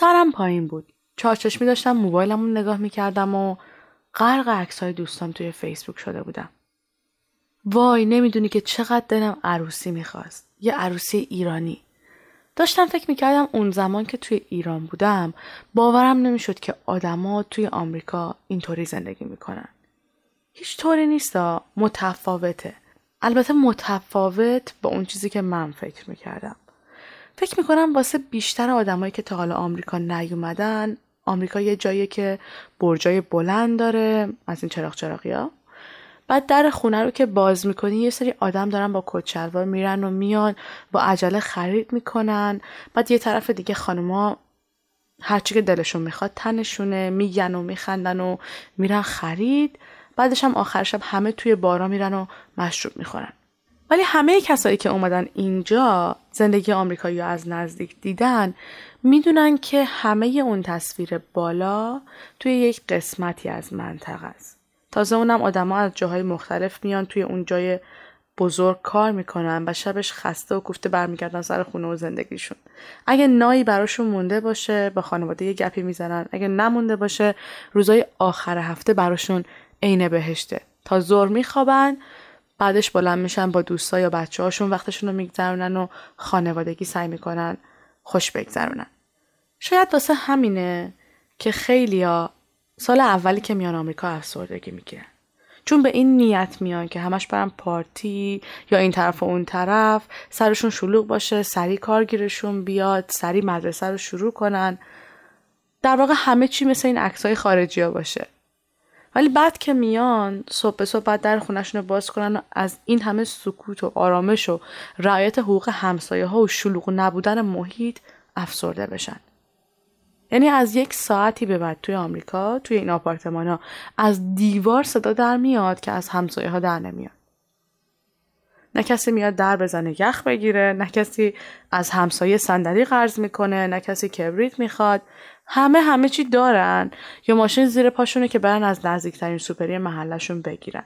سرم پایین بود. چارچشمی داشتم موبایلمون نگاه می‌کردم و غرق عکس های دوستام توی فیسبوک شده بودم. وای نمی‌دونی که چقدر دلم عروسی می‌خواست. یه عروسی ایرانی. داشتم فکر می‌کردم اون زمان که توی ایران بودم باورم نمی‌شد که آدما توی آمریکا اینطوری زندگی می‌کنن. هیچ طوری نیستا متفاوته. البته متفاوت با اون چیزی که من فکر می‌کردم. فکر می‌کنم واسه بیشتر آدمایی که تا حالا آمریکا نیومدن آمریکا یه جایی که برجای بلند داره از این چراغ چراغی ها بعد در خونه رو که باز می‌کنی یه سری آدم دارن با کچلوار میرن و میان با عجله خرید می‌کنن. بعد یه طرف دیگه خانما هرچی که دلشون می‌خواد تنشونه میگن و میخندن و میرن خرید. بعدش هم آخر شب همه توی بارا میرن و مشروب می‌خورن. ولی همه کسایی که اومدن اینجا زندگی آمریکایی از نزدیک دیدن می‌دونن که همه اون تصویر بالا توی یک قسمتی از منطقه است. تازه اونم آدما از جاهای مختلف میان توی اون جای بزرگ کار می‌کنن و شبش خسته و کوفته برمیگردن سر خونه و زندگیشون. اگه نایی براشون مونده باشه با خانواده یه گپی می‌زنن. اگه نمونده باشه روزای آخر هفته براشون عین بهشته. تا زور میخوابن بعدش بلند میشن با دوستا یا بچه هاشون وقتشون رو میگذرونن و خانوادگی سعی می‌کنن خوش بگذرونن. شاید واسه همینه که خیلیا سال اولی که میان آمریکا افسردگی می‌گیرن. چون به این نیت میان که همش برن پارتی یا این طرف و اون طرف سرشون شلوغ باشه سری کارگیرشون بیاد سری مدرسه رو شروع کنن. در واقع همه چی مثل این عکسای خارجی ها باشه. ولی بعد که میان صبح صبح بعد در خونشون رو باز کنن و از این همه سکوت و آرامش و رعایت حقوق همسایه ها و شلوغ نبودن محیط افسرده بشن. یعنی از یک ساعتی به بعد توی آمریکا توی این آپارتمان ها از دیوار صدا در میاد که از همسایه ها در نمیاد. نه کسی میاد در بزنه یخ بگیره نه کسی از همسایه صندلی قرض می‌کنه نه کسی کبریت می‌خواد. همه همه چی دارن. یا ماشین زیر پاشونه که برن از نزدیکترین سوپری محلشون بگیرن.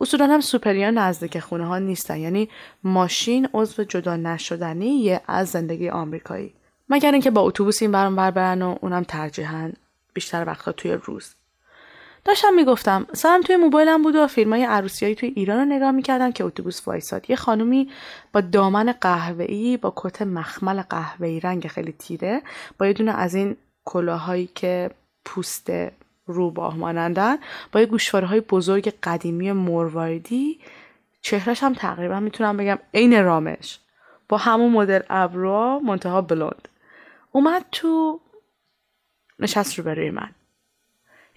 اصولا هم سوپری ها نزدیک خونه ها نیستن. یعنی ماشین عضو جدا نشدنی از زندگی آمریکایی. مگر اینکه با اتوبوس این برام بر برن و اونم ترجیحاً بیشتر وقتا توی روز. داشتم می‌گفتم سرم توی موبایلم بود و فیلمای عروسیایی توی ایران رو نگاه می‌کردم که اتوبوس وایساد. یه خانومی با دامن قهوه‌ای با کت مخمل قهوه‌ای رنگ خیلی تیره با یه دونه از این کلاهایی که پوست روباه مانندن با یه گوشواره های بزرگ قدیمی مرواریدی چهرش هم تقریبا می‌تونم بگم عین رامش. با همون مدل ابرو منتها بلوند. اومد تو نشست رو برای من.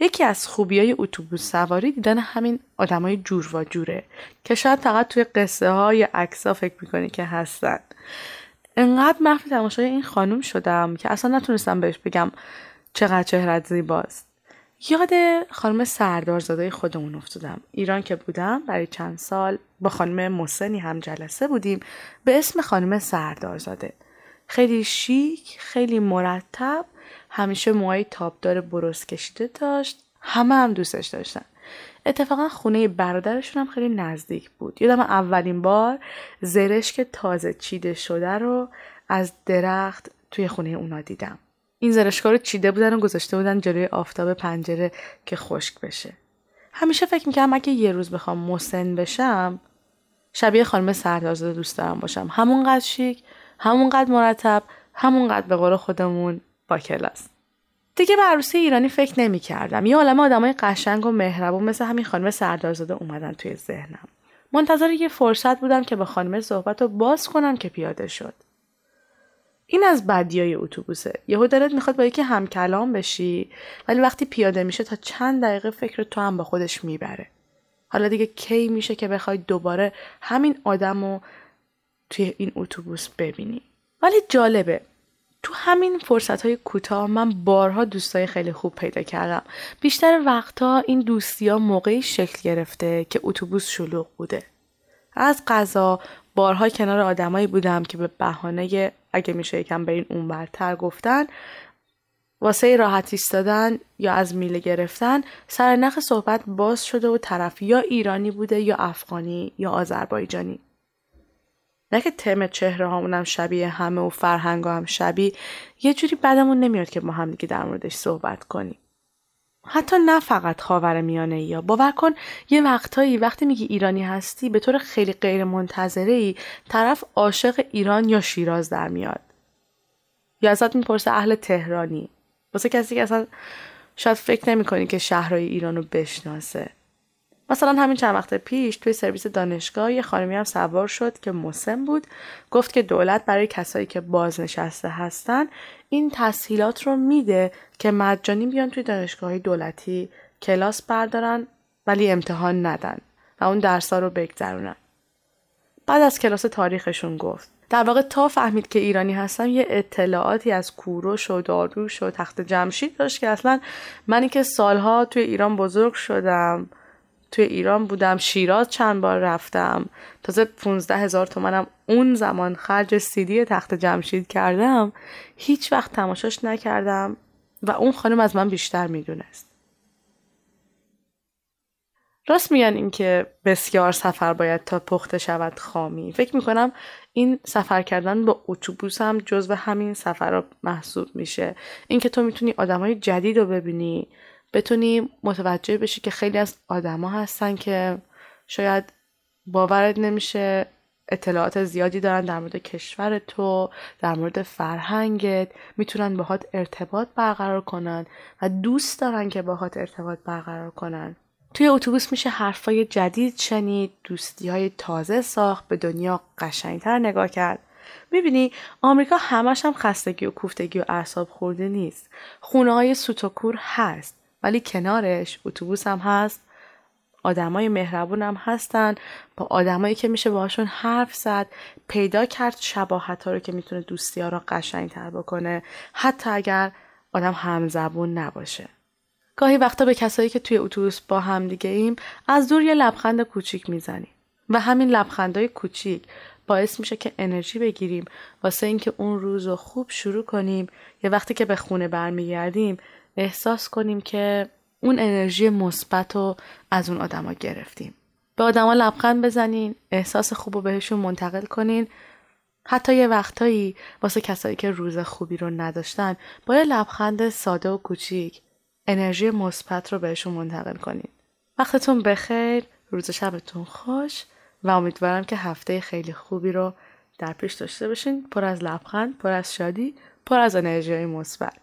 یکی از خوبی های اتوبوس سواری دیدن همین آدمای جور و جوره که شاید فقط توی قصه های ها فکر می‌کنی که هستن. انقدر محو تماشای این خانم شدم که اصلا نتونستم بهش بگم چقدر چهرت زیباست. یاد خانم سردارزاده خودمون افتادم. ایران که بودم برای چند سال با خانم مسنی هم جلسه بودیم به اسم خانم سردارزاده. خیلی شیک خیلی مرتب همیشه موهای تابدار برس کشیده داشت. همه هم دوستش داشتن. اتفاقا خونه برادرشون هم خیلی نزدیک بود. یادم اولین بار زرشک تازه چیده شده رو از درخت توی خونه اونا دیدم. این زرشکا رو چیده بودن و گذاشته بودن جلوی آفتاب پنجره که خشک بشه. همیشه فکر می‌کردم اگه یه روز بخوام مسن بشم شبیه خانم سردارزاده دوست دارم باشم. همونقدر شیک همونقدر مرتب همونقدر به قول خودمون کلاس دیگه به عروسی ایرانی فکر نمی کردم یه عالم آدمای قشنگ و مهربون مثل همین خانم سردارزاده اومدن توی ذهنم. منتظر یه فرصت بودم که با خانم صحبت رو باز کنم که پیاده شد. این از بدیای اتوبوسه. یهو دلت می‌خواد با یکی هم کلام بشی ولی وقتی پیاده میشه تا چند دقیقه فکر تو هم با خودش می‌بره. حالا دیگه کی میشه که بخوای دوباره همین آدم رو توی این اتوبوس ببینی؟ ولی جالبه. تو همین فرصت های کوتاه من بارها دوستای خیلی خوب پیدا کردم. بیشتر وقتها این دوستی ها موقعی شکل گرفته که اتوبوس شلوغ بوده. از قضا بارها کنار آدمایی بودم که به بهانه اگه میشه یکم به این اونورتر گفتن واسه راحت ایستادن یا از میله گرفتن سر نخ صحبت باز شده و طرف یا ایرانی بوده یا افغانی یا آذربایجانی. نه که تم چهره هامونم شبیه همه و فرهنگ هم شبیه یه جوری بدمون نمیاد که ما هم دیگه در موردش صحبت کنیم. حتی نه فقط خاور میانه یا باور کن یه وقتایی وقتی میگی ایرانی هستی به طور خیلی غیر منتظره ای طرف عاشق ایران یا شیراز در میاد. یا ازت می‌پرسه اهل تهرانی. واسه کسی که اصلا شاید فکر نمی‌کنی که شهرهای ایران رو بشناسه. مثلا همین چند وقت پیش توی سرویس دانشگاه یه خانمی هم سوار شد که مسن بود. گفت که دولت برای کسایی که بازنشسته هستن این تسهیلات رو میده که مجانی بیان توی دانشگاه دولتی کلاس بردارن ولی امتحان ندن و اون درسا رو بگذرونن. بعد از کلاس تاریخشون گفت. در واقع تا فهمید که ایرانی هستم یه اطلاعاتی از کوروش و داروش و تخت جمشید داشت که اصلا منی که سالها توی ایران بزرگ شدم توی ایران بودم شیراز چند بار رفتم. تازه 15 هزار تومنم اون زمان خرج سیدی تخت جمشید کردم. هیچ وقت تماشاش نکردم و اون خانم از من بیشتر می‌دونست. راست میگن این که بسیار سفر باید تا پخته شود خامی. فکر می‌کنم این سفر کردن با اتوبوس هم جزو همین سفر محسوب میشه. اینکه تو می‌تونی آدمای جدید رو ببینی بتونی متوجه بشی که خیلی از آدما هستن که شاید باورت نمیشه اطلاعات زیادی دارن در مورد کشور تو در مورد فرهنگت می‌تونن باهات ارتباط برقرار کنن و دوست دارن که باهات ارتباط برقرار کنن. توی اتوبوس میشه حرفای جدید شنید دوستی های تازه ساخت به دنیا قشنگتر نگاه کرد. می‌بینی آمریکا همش هم خستگی و کوفتگی و اعصاب خورده نیست. خونه های سوتوکور هست. ولی کنارش اتوبوس هم هست آدمای مهربون هم هستن. با آدمایی که میشه باهاشون حرف زد پیدا کرد شباهت ها رو که می‌تونه دوستی ها رو قشنگ تر بکنه. حتی اگر آدم همزبون نباشه. گاهی وقتا به کسایی که توی اتوبوس با هم دیگه ایم از دور یه لبخند کوچیک می‌زنیم. و همین لبخندهای کوچیک باعث میشه که انرژی بگیریم. واسه اینکه اون روز رو خوب شروع کنیم یه وقتی که به خونه برمیگردیم احساس کنیم که اون انرژی مثبت رو از اون آدما گرفتیم. به آدما لبخند بزنین احساس خوب رو بهشون منتقل کنین. حتی یه وقتایی واسه کسایی که روز خوبی رو نداشتن با یه لبخند ساده و کوچیک انرژی مثبت رو بهشون منتقل کنین. وقتتون بخیر روز شبتون خوش و امیدوارم که هفته خیلی خوبی رو در پیش داشته باشین. پر از لبخند پر از شادی پر از انرژی مثبت.